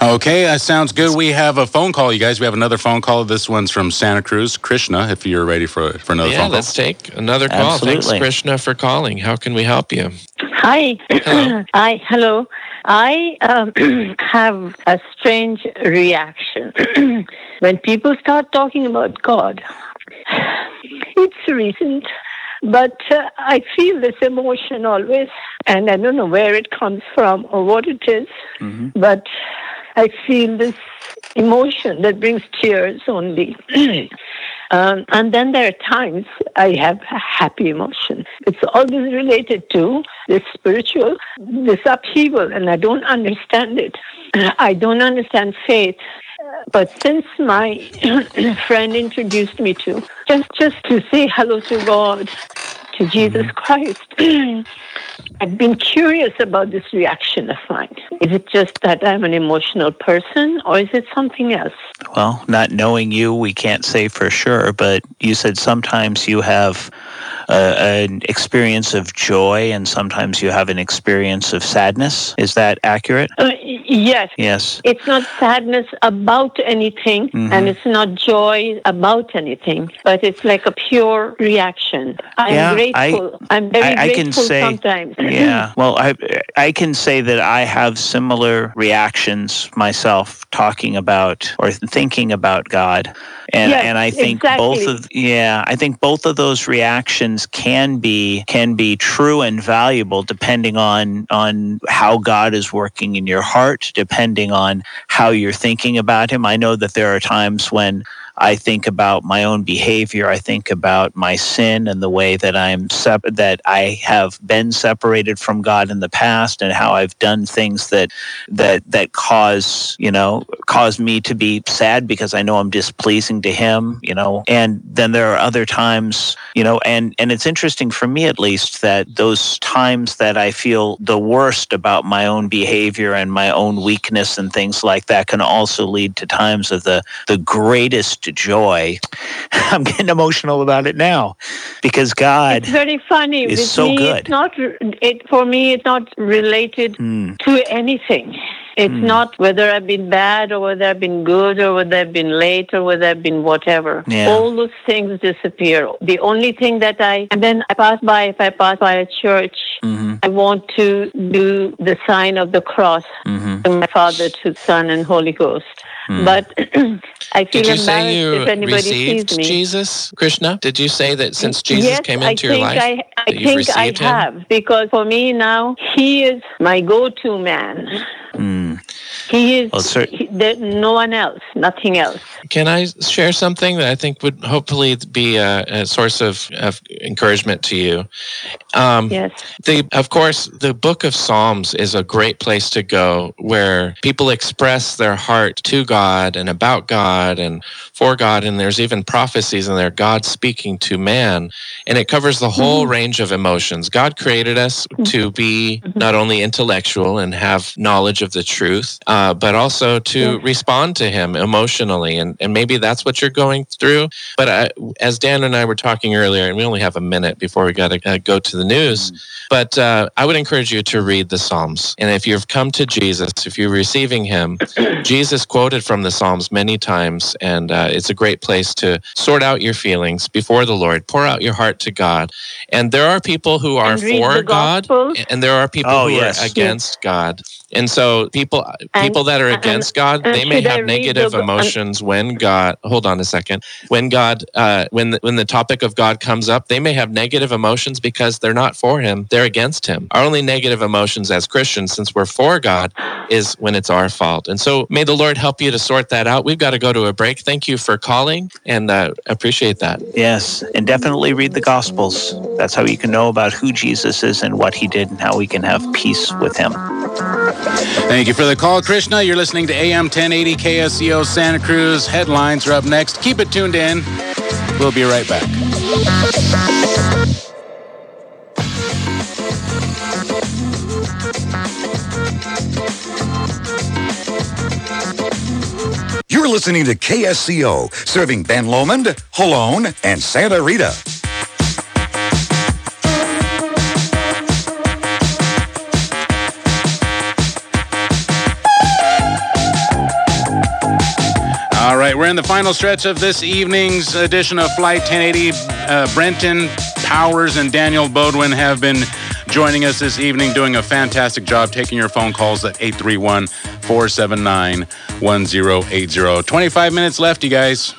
Okay, that sounds good. We have a phone call, you guys. We have another phone call. This one's from Santa Cruz. Krishna, if you're ready for, for another Yeah, phone call. let's take another call. Thanks, Krishna, for calling. How can we help you? Hi. Hello. Hi. Hello. I um, have a strange reaction when people start talking about God. It's recent, but uh, I feel this emotion always, and I don't know where it comes from or what it is, but I feel this emotion that brings tears only. Um, and then there are times I have happy emotion. It's always related to this spiritual, this upheaval, and I don't understand it. I don't understand faith. But since my friend introduced me to just just to say hello to God, to Jesus Christ, I've been curious about this reaction of mine. Is it just that I'm an emotional person, or is it something else? Well, not knowing you, we can't say for sure, but you said sometimes you have uh, an experience of joy and sometimes you have an experience of sadness. Is that accurate? Uh, yes. Yes. It's not sadness about anything, Mhm. and it's not joy about anything, but it's like a pure reaction. I'm Yeah, grateful. I, am very I- I can grateful say- sometimes. Yeah. Well, I I can say that I have similar reactions myself talking about or thinking about God. And Yes, and I think both of yeah, I think both of those reactions can be can be true and valuable depending on on how God is working in your heart, depending on how you're thinking about him. I know that there are times when I think about my own behavior. I think about my sin and the way that I'm sep- that I have been separated from God in the past, and how I've done things that that that cause you know cause me to be sad because I know I'm displeasing to Him. You know, and then there are other times, you know, and and it's interesting for me at least that those times that I feel the worst about my own behavior and my own weakness and things like that can also lead to times of the the greatest joy. I'm getting emotional about it now because God. It's very funny. is With so me, good. It's not. It for me. It's not related Hmm. to anything. It's not whether I've been bad or whether I've been good or whether I've been late or whether I've been whatever. Yeah. All those things disappear. The only thing that I and then I pass by if I pass by a church, Mhm. I want to do the sign of the cross Mhm. from my Father to Son and Holy Ghost. Hmm. But I feel Did you embarrassed say you if anybody received sees me. Jesus, Krishna? Did you say that since Jesus yes, came into your life, I, I that you've think I received him? have because for me now he is my go-to man. Hmm. He is Well, sir- he, there, no one else, nothing else. Can I share something that I think would hopefully be a, a source of, of encouragement to you? Um, Yes. The, of course, the book of Psalms is a great place to go where people express their heart to God and about God and for God. And there's even prophecies in there, God speaking to man. And it covers the whole range of emotions. God created us to be not only intellectual and have knowledge of the truth, uh, but also to respond to Him emotionally. And, and maybe that's what you're going through. But I, as Dan and I were talking earlier, and we only have a minute before we got to uh, go to the news, but uh, I would encourage you to read the Psalms. And if you've come to Jesus, if you're receiving Him, Jesus quoted from the Psalms many times, and uh, it's a great place to sort out your feelings before the Lord, pour out your heart to God. And there are people who are for God, and there are people Oh, who yes. are against God. And so people And- people that are and- against God, and they may have negative the- and- emotions when God. Hold on a second. When God, uh, when the, when the topic of God comes up, they may have negative emotions because they're not for Him; they're against Him. Our only negative emotions as Christians, since we're for God, is when it's our fault. And so, may the Lord help you to sort that out. We've got to go to a break. Thank you for calling, and uh, appreciate that. Yes, and definitely read the Gospels. That's how you can know about who Jesus is and what he did and how we can have peace with him. Thank you for the call, Krishna. You're listening to AM 1080 KSCO Santa Cruz. Headlines are up next. Keep it tuned in. We'll be right back. You're listening to KSCO, serving Ben Lomond, Holone, and Santa Rita. Right, we're in the final stretch of this evening's edition of Flight 1080. Uh, Brenten Powers and Daniel Bodwin have been joining us this evening, doing a fantastic job taking your phone calls at 831 479 1080. 25 minutes left, you guys.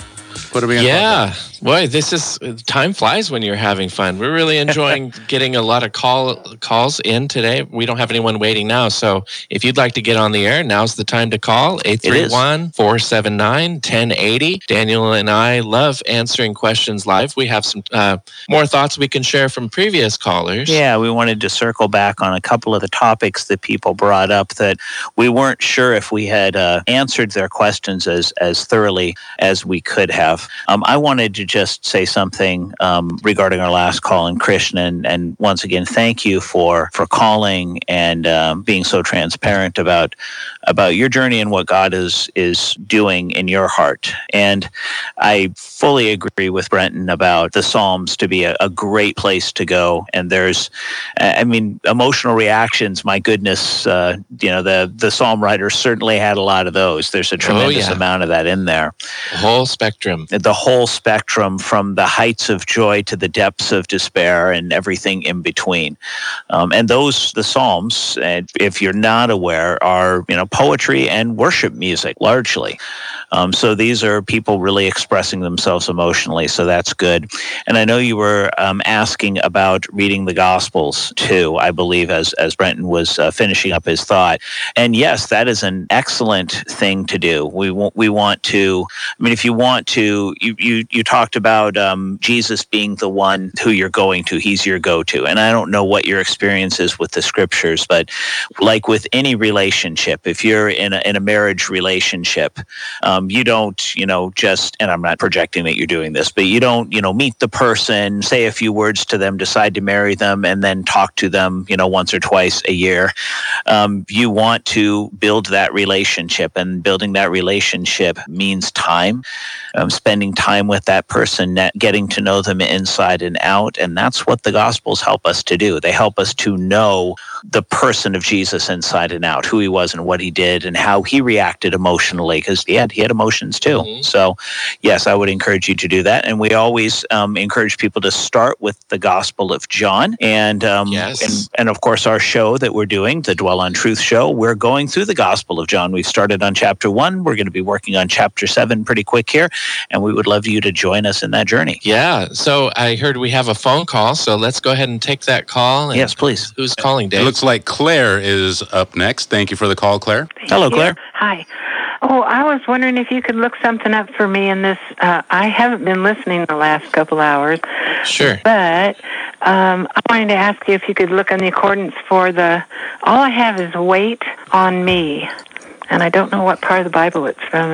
What are we going to Yeah, boy, this is time flies when you're having fun. We're really enjoying getting a lot of call calls in today. We don't have anyone waiting now, so if you'd like to get on the air, now's the time to call 831-479-1080. Daniel and I love answering questions live. We have some uh, more thoughts we can share from previous callers. Yeah, we wanted to circle back on a couple of the topics that people brought up that we weren't sure if we had uh, answered their questions as as thoroughly as we could have. Um, I wanted to just say something um, regarding our last call in Krishna, and, and once again, thank you for for calling and um, being so transparent about about your journey and what God is is doing in your heart. And I fully agree with Brenten about the Psalms to be a, a great place to go. And there's, I mean, emotional reactions. My goodness, uh, you know, the the Psalm writers certainly had a lot of those. There's a tremendous yeah. amount of that in there. The whole spectrum. The whole spectrum, from the heights of joy to the depths of despair, and everything in between. Um, and those, the Psalms, if you're not aware, are you know poetry and worship music largely. Um, so these are people really expressing themselves emotionally. So that's good. And I know you were um, asking about reading the Gospels too. I believe as as Brenten was uh, finishing up his thought. And yes, that is an excellent thing to do. We want we want to. I mean, if you want to, you you you talked about um, Jesus being the one who you're going to. He's your go to. And I don't know what your experience is with the scriptures, but like with any relationship, if you're in a in a marriage relationship, um, you don't, you know, just, and I'm not projecting that you're doing this, but you don't, you know, meet the person, say a few words to them, decide to marry them, and then talk to them, you know, once or twice a year. Um, you want to build that relationship, and building that relationship means time, um, spending time with that person, getting to know them inside and out. And that's what the Gospels help us to do. They help us to know the person of Jesus inside and out, who he was and what he did, and how he reacted emotionally, because he had, he had emotions too. Mhm. So, yes, I would encourage you to do that. And we always um, encourage people to start with the Gospel of John, and um, Yes. and and of course our show that we're doing, the Dwell on Truth show. We're going through the Gospel of John. We've started on chapter one. We're going to be working on chapter seven pretty quick here, and we would love you to join us in that journey. Yeah. So I heard we have a phone call. So let's go ahead and take that call. And Yes, please. Who's calling, It looks like Claire is up next. Thank you for the call, Claire. Hello, Claire. Hi. Oh, I was wondering if you could look something up for me in this. Uh, I haven't been listening the last couple hours, sure. but um, I wanted to ask you if you could look on the accordance for the. All I have is wait on me, and I don't know what part of the Bible it's from.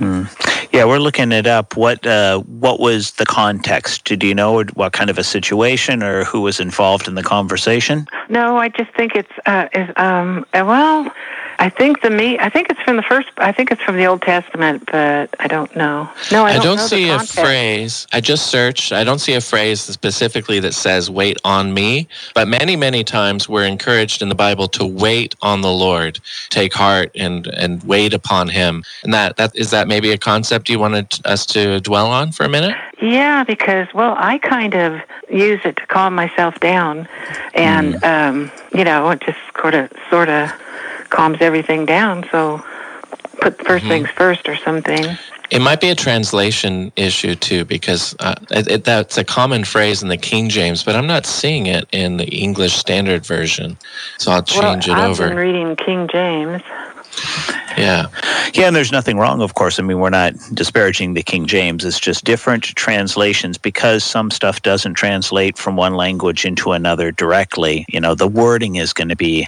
And Yeah, we're looking it up. What uh, what was the context? Do you know what kind of a situation or who was involved in the conversation? no, I just think it's uh, is um. uh, Well, I think the me. I think it's from the first. I think it's from the Old Testament, but I don't know. No, I I don't, don't know the see a phrase. I just searched. I don't see a phrase specifically that says "wait on me." But many, many times we're encouraged in the Bible to wait on the Lord, take heart, and and wait upon Him. And that that is that maybe a concept you wanted us to dwell on for a minute. Yeah, because well, I kind of use it to calm myself down, and Hmm. um, you know, it just sort of sort of calms everything down. So put 1st Mm-hmm. things first or something. It might be a translation issue too, because uh, it, it, that's a common phrase in the King James, but I'm not seeing it in the English Standard Version. So I'll change well, it I've over. been reading King James. Yeah. Yeah, and there's nothing wrong, of course. I mean, we're not disparaging the King James. It's just different translations because some stuff doesn't translate from one language into another directly. You know, the wording is going to be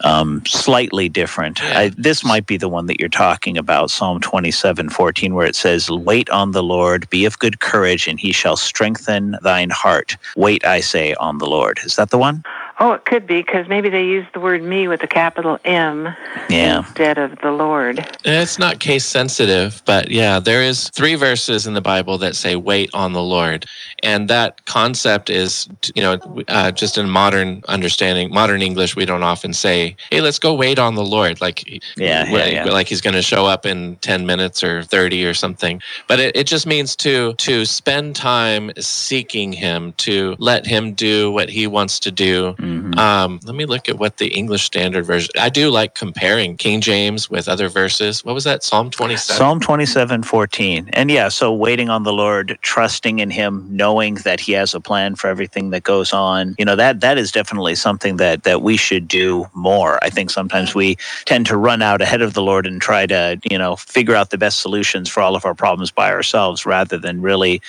um, slightly different. I, this might be the one that you're talking about, Psalm 27 14, where it says, Wait on the Lord, be of good courage, and he shall strengthen thine heart. Wait, I say, on the Lord. Is that the one? Oh, it could be because maybe they used the word "me" with a capital M Yeah. instead of the Lord. It's not case sensitive, but yeah, there is three verses in the Bible that say "wait on the Lord," and that concept is, you know, uh, just in modern understanding, modern English, we don't often say, "Hey, let's go wait on the Lord," like Yeah, yeah, like, yeah. like he's going to show up in ten minutes or thirty or something. But it, it just means to to spend time seeking Him, to let Him do what He wants to do. Mhm. Um, let me look at what the English Standard Version. I do like comparing King James with other verses. What was that? Psalm twenty-seven. Psalm 27, 14. And yeah, so waiting on the Lord, trusting in him, knowing that he has a plan for everything that goes on. You know, that that is definitely something that that we should do more. I think sometimes we tend to run out ahead of the Lord and try to, you know, figure out the best solutions for all of our problems by ourselves rather than really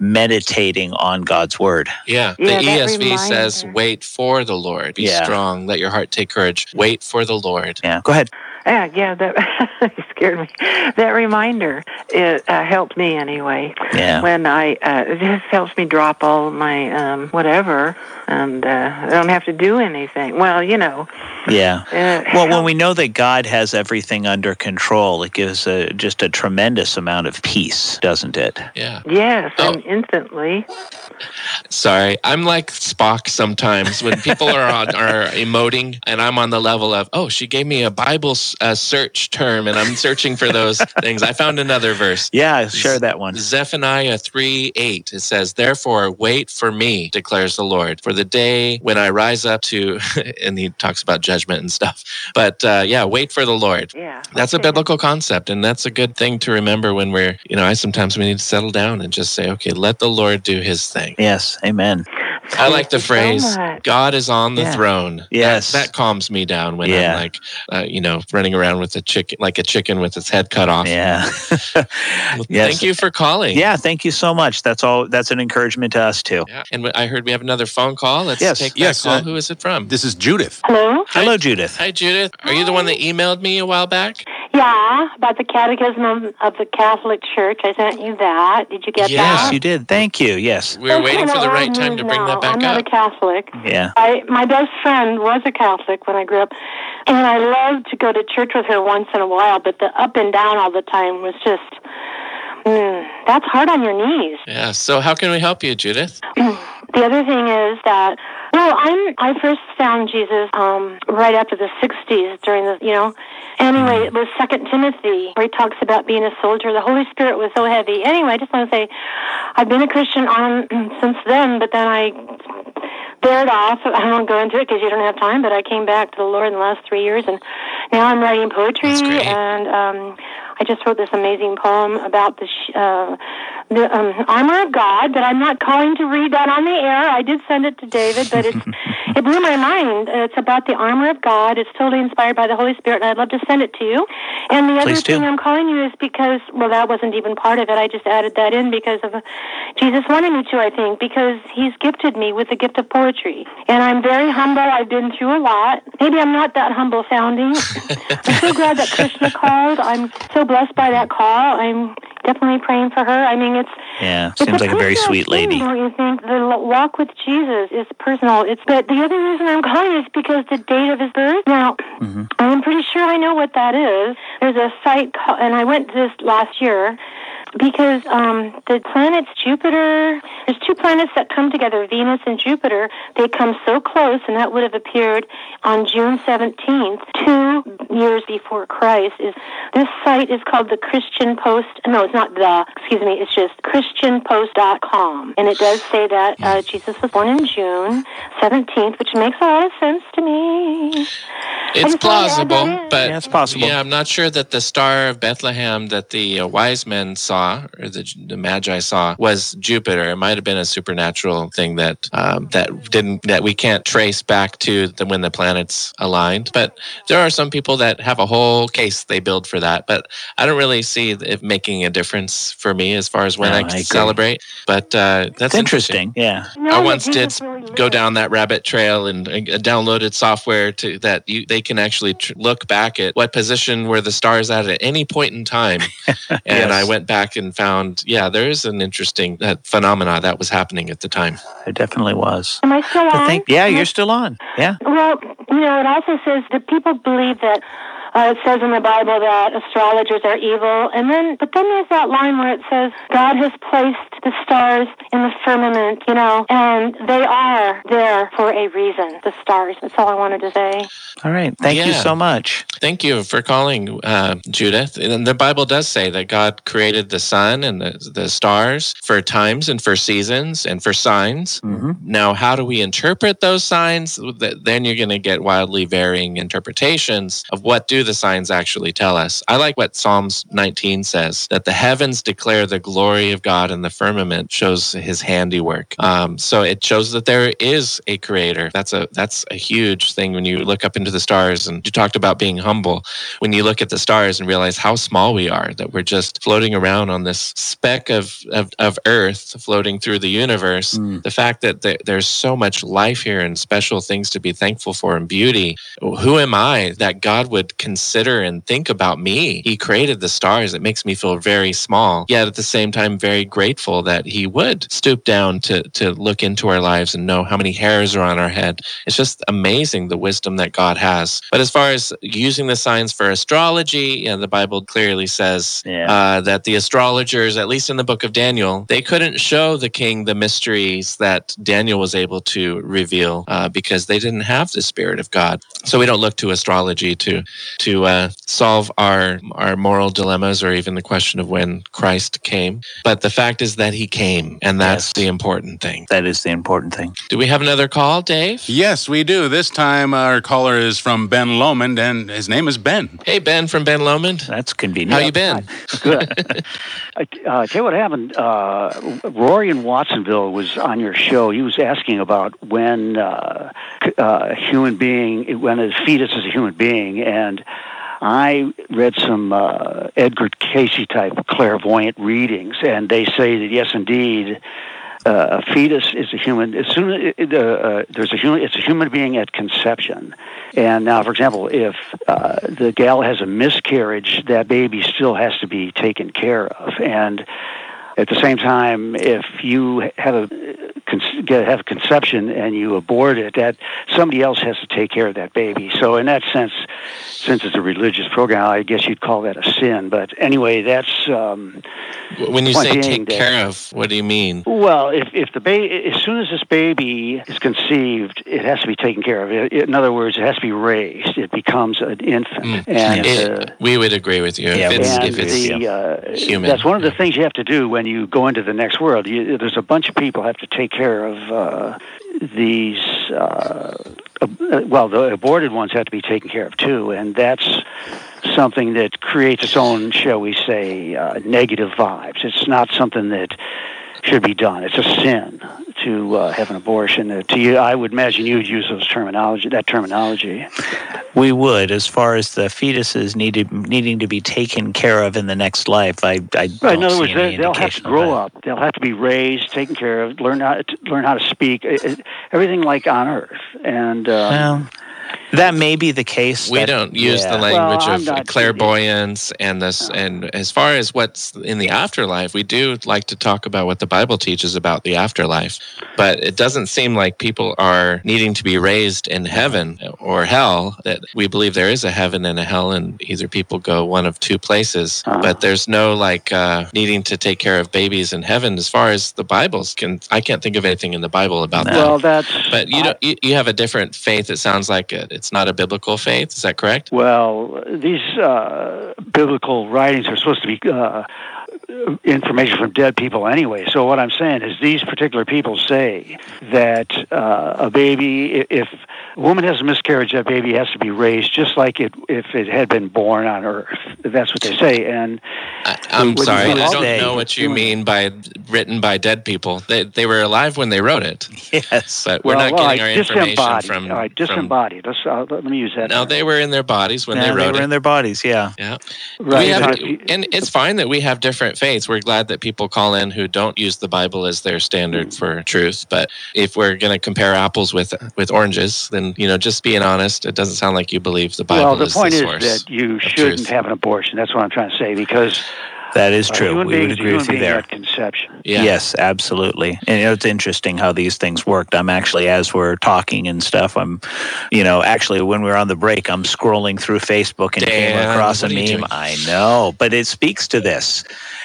meditating on God's word. Yeah, Yeah, the that ESV says, reminder. "Wait for the Lord. Be Yeah. strong. Let your heart take courage. Wait for the Lord." Yeah. Go ahead. Yeah, yeah, that you scared me. That reminder it uh, helped me anyway. Yeah. When I uh, it just helps me drop all my um, whatever, and uh, I don't have to do anything. Well, you know. Yeah. Uh, Well, when we know that God has everything under control, it gives a, just a tremendous amount of peace, doesn't it? Yeah. Yes, Oh. and instantly. Sorry, I'm like Spock sometimes when people are on, are emoting, and I'm on the level of, "Oh, she gave me a Bible s- uh, search term, and I'm searching for those things." I found another verse. Yeah, share that one. Zephaniah 3 8, it says, Therefore, wait for me, declares the Lord, for the day when I rise up to, and he talks about judgment and stuff. But uh, yeah, wait for the Lord. Yeah. That's a biblical concept, and that's a good thing to remember when we're, you know, I sometimes we need to settle down and just say, okay, let the Lord do his thing. Yes, amen. I like the Thank you so phrase. God is on the Yeah. throne. Yes. That, calms me down when Yeah. I'm like, uh, you know, running around with a chicken, like a chicken with its head cut off. Yeah. Well, Yes. Thank you for calling. yeah, thank you so much. That's all that's an encouragement to us too. Yeah. And I heard we have another phone call. Let's Yes. take that Yes, call. uh, Who is it from? This is Judith. Hello? Hello, Judith. Hi, Judith. Are you the one that emailed me a while back? Yeah, about the Catechism of, of the Catholic Church. I sent you that. Did you get Yeah. Yes, that? you did. Thank you. Yes. We were That's waiting for the right time to bring now. that back I'm not up. a Catholic. Yeah. I my best friend was a Catholic when I grew up, and I loved to go to church with her once in a while. But the up and down all the time was just mm, that's hard on your knees. Yeah. So how can we help you, Judith? The other thing is that Well, I'm. I first found Jesus um, right after the '60s during the, you know. Anyway, it was Second Timothy where he talks about being a soldier. The Holy Spirit was so heavy. Anyway, I just want to say, I've been a Christian on since then, but then I bared off. I won't go into it because you don't have time. But I came back to the Lord in the last three years, and now I'm writing poetry. And um, I just wrote this amazing poem about the sh- uh, the um, armor of God. But I'm not calling to read that on the air. I did send it to David, but it's it blew my mind. It's about the armor of God. It's totally inspired by the Holy Spirit, and I'd love to send it to you. And the other do. thing I'm calling you is because well, that wasn't even part of it. I just added that in because of Jesus wanted me to. I think because He's gifted me with the gift of poetry, and I'm very humble. I've been through a lot. Maybe I'm not that humble sounding. I'm so glad that Krishna called. I'm so blessed by that call. I'm definitely praying for her. I mean, it's Yeah, it's seems a like a very sweet thing, lady. Don't you think the walk with Jesus is personal? It's but the other reason I'm calling is because the date of his birth. Now, Mm-hmm. I'm pretty sure I know what that is. There's a site, ca- and I went this last year because um, the planets Jupiter. There's two planets that come together, Venus and Jupiter. They come so close, and that would have appeared on June 17th, two years before Christ. Is this site is called the Christian Post? No, it's not the. Excuse me. It's just ChristianPost.com, and it does say that uh, Jesus was born in June 17th, which makes a lot of sense to me. It's just wanted to add that plausible, but Yeah, it's possible. Yeah, I'm not sure that the star of Bethlehem that the uh, wise men saw or the, the Magi saw was Jupiter. It might have been a supernatural thing that um, that didn't that we can't trace back to the, when the planets aligned. But there are some people that have a whole case they build for that. But I don't really see it making a difference for me as far as when No, I I celebrate. But uh, that's It's interesting. Yeah. No, I once did really go down that rabbit trail and downloaded software to that you they can actually tr- look back at what position were the stars at at any point in time. and Yes. I went back and found, yeah, there is an interesting uh, phenomena that was happening at the time. It definitely was. Am I still I on? think, yeah, Am you're still on. Yeah. Well, you know, it also says that people believe that uh, it says in the Bible that astrologers are evil, and then but then there's that line where it says God has placed the stars in the firmament, you know, and they are there for a reason. The stars. That's all I wanted to say. All right. Thank you so much. Thank you for calling, uh, Judith. And the Bible does say that God created the sun and the, the stars for times and for seasons and for signs. hmm Now, how do we interpret those signs? Then you're going to get wildly varying interpretations of what do the signs actually tell us. I like what Psalms 19 says that the heavens declare the glory of God and the firmament shows his handiwork. Um, so it shows that there is a creator. That's a that's a huge thing when you look up into the stars. And you talked about being humble. When you look at the stars and realize how small we are, that we're just floating around on this speck of of, of Earth floating through the universe Mm. the fact that there, there's so much life here and special things to be thankful for and beauty. Who am I that God would consider and think about me? He created the stars. It makes me feel very small, yet at the same time, very grateful that He would stoop down to, to look into our lives and know how many hairs are on our head. It's just amazing the wisdom that God has. But as far as using the signs for astrology, you know, the Bible clearly says Yeah. uh, that the astrologers, at least in the book of Daniel, they couldn't show the king the mysteries that Daniel was able to reveal uh, because they didn't have the spirit of God. So we don't look to astrology to to uh, solve our our moral dilemmas or even the question of when Christ came. But the fact is that he came, and that's Yes. the important thing. That is the important thing. Do we have another call, Dave? Yes, we do. This time our caller is from Ben Lomond, and his name is Ben. Hey, Ben from Ben Lomond. That's convenient. How you been? Good. Uh, tell you what happened. Uh, Rory in Watsonville was on your show. He was asking about when uh, uh, a human being, when a fetus is a human being, and I read some uh, Edgar Cayce type clairvoyant readings, and they say that yes, indeed, uh, a fetus is a human. As soon as uh, uh, there's a human, it's a human being at conception. And now, for example, if uh, the gal has a miscarriage, that baby still has to be taken care of. And at the same time, if you have a get, have a conception and you abort it, that somebody else has to take care of that baby. So in that sense, since it's a religious program, I guess you'd call that a sin. But anyway, that's um, When you say take that- care of, what do you mean? Well, if if the baby, as soon as this baby is conceived, it has to be taken care of. It- In other words, it has to be raised. It becomes an infant, and It- uh, we would agree with you. Yeah, if it's, if it's the, uh, human. That's one of the things you have to do when you go into the next world. You, there's a bunch of people have to take care of uh, these. Uh, uh, well, the aborted ones have to be taken care of too, and that's something that creates its own, shall we say, uh, negative vibes. It's not something that should be done. It's a sin to uh, have an abortion. Uh, to you, I would imagine you would use those terminology, that terminology. We would, as far as the fetuses needed needing to be taken care of in the next life. I, I Right. In other words, they, they'll have to grow up. They'll have to be raised, taken care of, learn how to learn how to speak, it, it- everything like on Earth. And uh, Well, that may be the case. we that- don't use yeah. the language Well, of not- clairvoyance and this and as far as what's in the afterlife we do like to talk about what the bible teaches about the afterlife but it doesn't seem like people are needing to be raised in heaven or hell that we believe there is a heaven and a hell and either people go one of two places Uh-huh. but there's no like uh, needing to take care of babies in heaven as far as the bibles can i can't think of anything in the bible about that well, that's but you I- don't you, you have a different faith it sounds like it, it's not a biblical faith is that correct well, these uh, biblical writings are supposed to be. Uh, information from dead people anyway. So what I'm saying is these particular people say that uh, a baby, if a woman has a miscarriage, that baby has to be raised just like it if it had been born on Earth. That's what they say. And I, I'm sorry, I don't day know what you mean by written by dead people. They they were alive when they wrote it, Yes. but we're well, not all getting our information from. all right, disembodied. Let's uh, let me use that. no, term. they were in their bodies when Yeah, they wrote it. They were it. in their bodies. Yeah. yeah, right. have, and it's fine that we have different faiths. We're glad that people call in who don't use the Bible as their standard mm. for truth. But if we're going to compare apples with with oranges, then you know, just being honest, it doesn't sound like you believe the Bible well, the is point the is that you shouldn't truth. have an abortion. That's what I'm trying to say because That is true. human We being would agree human with you there. conception. yeah. Yes, absolutely. And you know, it's interesting how these things worked. I'm actually, as we're talking and stuff, I'm, you know, actually when we are on the break, I'm scrolling through Facebook and came across a what are you meme. I know, but it speaks to this.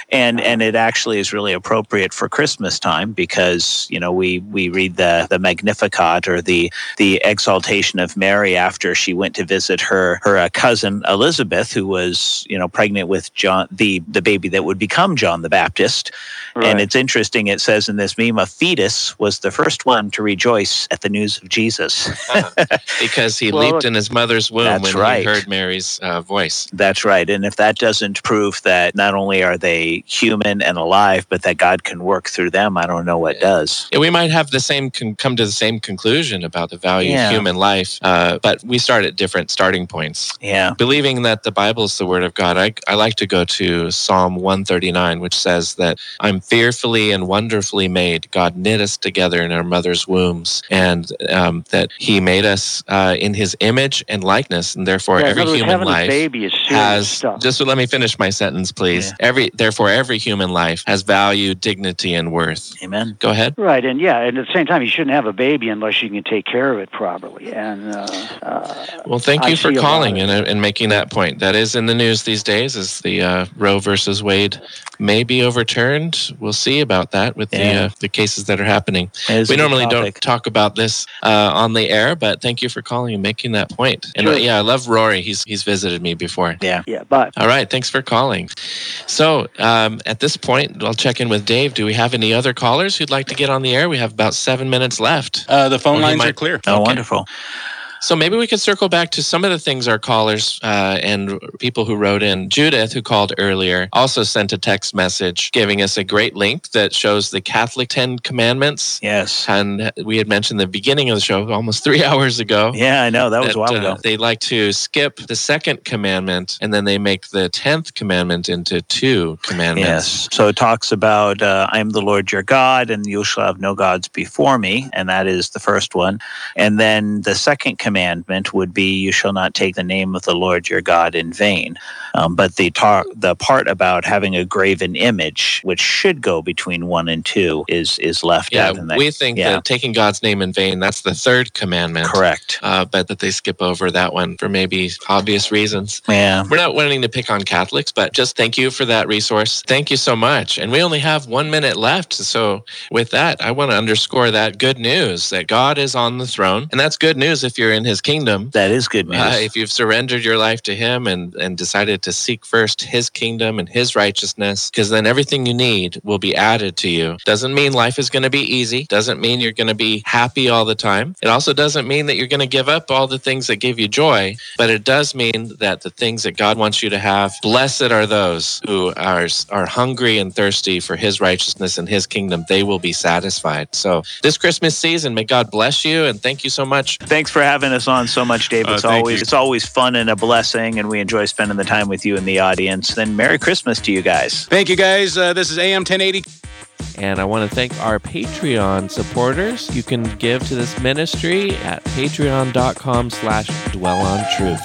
And and it actually is really appropriate for Christmas time because, you know, we we read the the Magnificat or the the exaltation of Mary after she went to visit her her uh, cousin Elizabeth who was, you know, pregnant with John the the baby that would become John the Baptist. And it's interesting, it says in this meme, a fetus was the first one to rejoice at the news of Jesus. because he Well, leaped in his mother's womb when right. he heard Mary's uh, voice. That's right. And if that doesn't prove that not only are they human and alive, but that God can work through them, I don't know what does. Yeah, we might have the same con- come to the same conclusion about the value Yeah. of human life, uh, but we start at different starting points. Yeah. Believing that the Bible is the Word of God, I, I like to go to Psalm 139, which says that I'm fearfully and wonderfully made. God knit us together in our mother's wombs, and um, that He made us uh, in His image and likeness, and therefore Yeah, every human having a life baby is has stuff. just let me finish my sentence, please. Yeah. Every therefore every human life has value, dignity, and worth. Amen. Go ahead. Right, and yeah, and at the same time, you shouldn't have a baby unless you can take care of it properly. And uh, uh, Well, thank I you for see a lot calling and, and making that point. That is in the news these days. Is the uh, Roe versus Wade may be overturned? We'll see about that with the Yeah. uh, the cases that are happening. It is We a good normally don't talk about this uh, on the air, but thank you for calling and making that point. And uh, Sure. yeah, I love Rory. He's he's visited me before. Yeah. yeah, but All right, thanks for calling. So um, at this point, I'll check in with Dave. Do we have any other callers who'd like to get on the air? We have about seven minutes left. Uh, the phone Well, he lines are clear. Oh, Okay. wonderful. So maybe we could circle back to some of the things our callers uh, and people who wrote in. Judith, who called earlier, also sent a text message giving us a great link that shows the Catholic Ten Commandments. Yes. And we had mentioned the beginning of the show almost three hours ago. Yeah, I know. That was a that, while uh, ago. they like to skip the second commandment and then they make the tenth commandment into two commandments. Yes. So it talks about uh, I am the Lord your God, and you shall have no gods before me, and that is the first one. And then the second commandment commandment would be, "You shall not take the name of the Lord your God in vain." Um, but the tar- the part about having a graven image, which should go between one and two, is is left Yeah, out. in that- we think yeah. that taking God's name in vain, that's the third commandment. correct. Uh, but that they skip over that one for maybe obvious reasons. Yeah. We're not wanting to pick on Catholics, but just thank you for that resource. Thank you so much. And we only have one minute left. So, with that, I want to underscore that good news that God is on the throne. And that's good news if you're in his kingdom. That is good news. Uh, if you've surrendered your life to him and, and decided to seek first his kingdom and his righteousness, because then everything you need will be added to you. Doesn't mean life is going to be easy. Doesn't mean you're going to be happy all the time. It also doesn't mean that you're going to give up all the things that give you joy, but it does mean that the things that God wants you to have, blessed are those who are, are hungry and thirsty for his righteousness and his kingdom. They will be satisfied. So this Christmas season, may God bless you and thank you so much. Thanks for having us on so much, Dave. Uh, It's thank always you. it's always fun and a blessing, and we enjoy spending the time with you in the audience. Then Merry Christmas to you guys. Thank you, guys. Uh, this is AM 1080. And I want to thank our Patreon supporters. You can give to this ministry at patreon.com slash dwell on truth.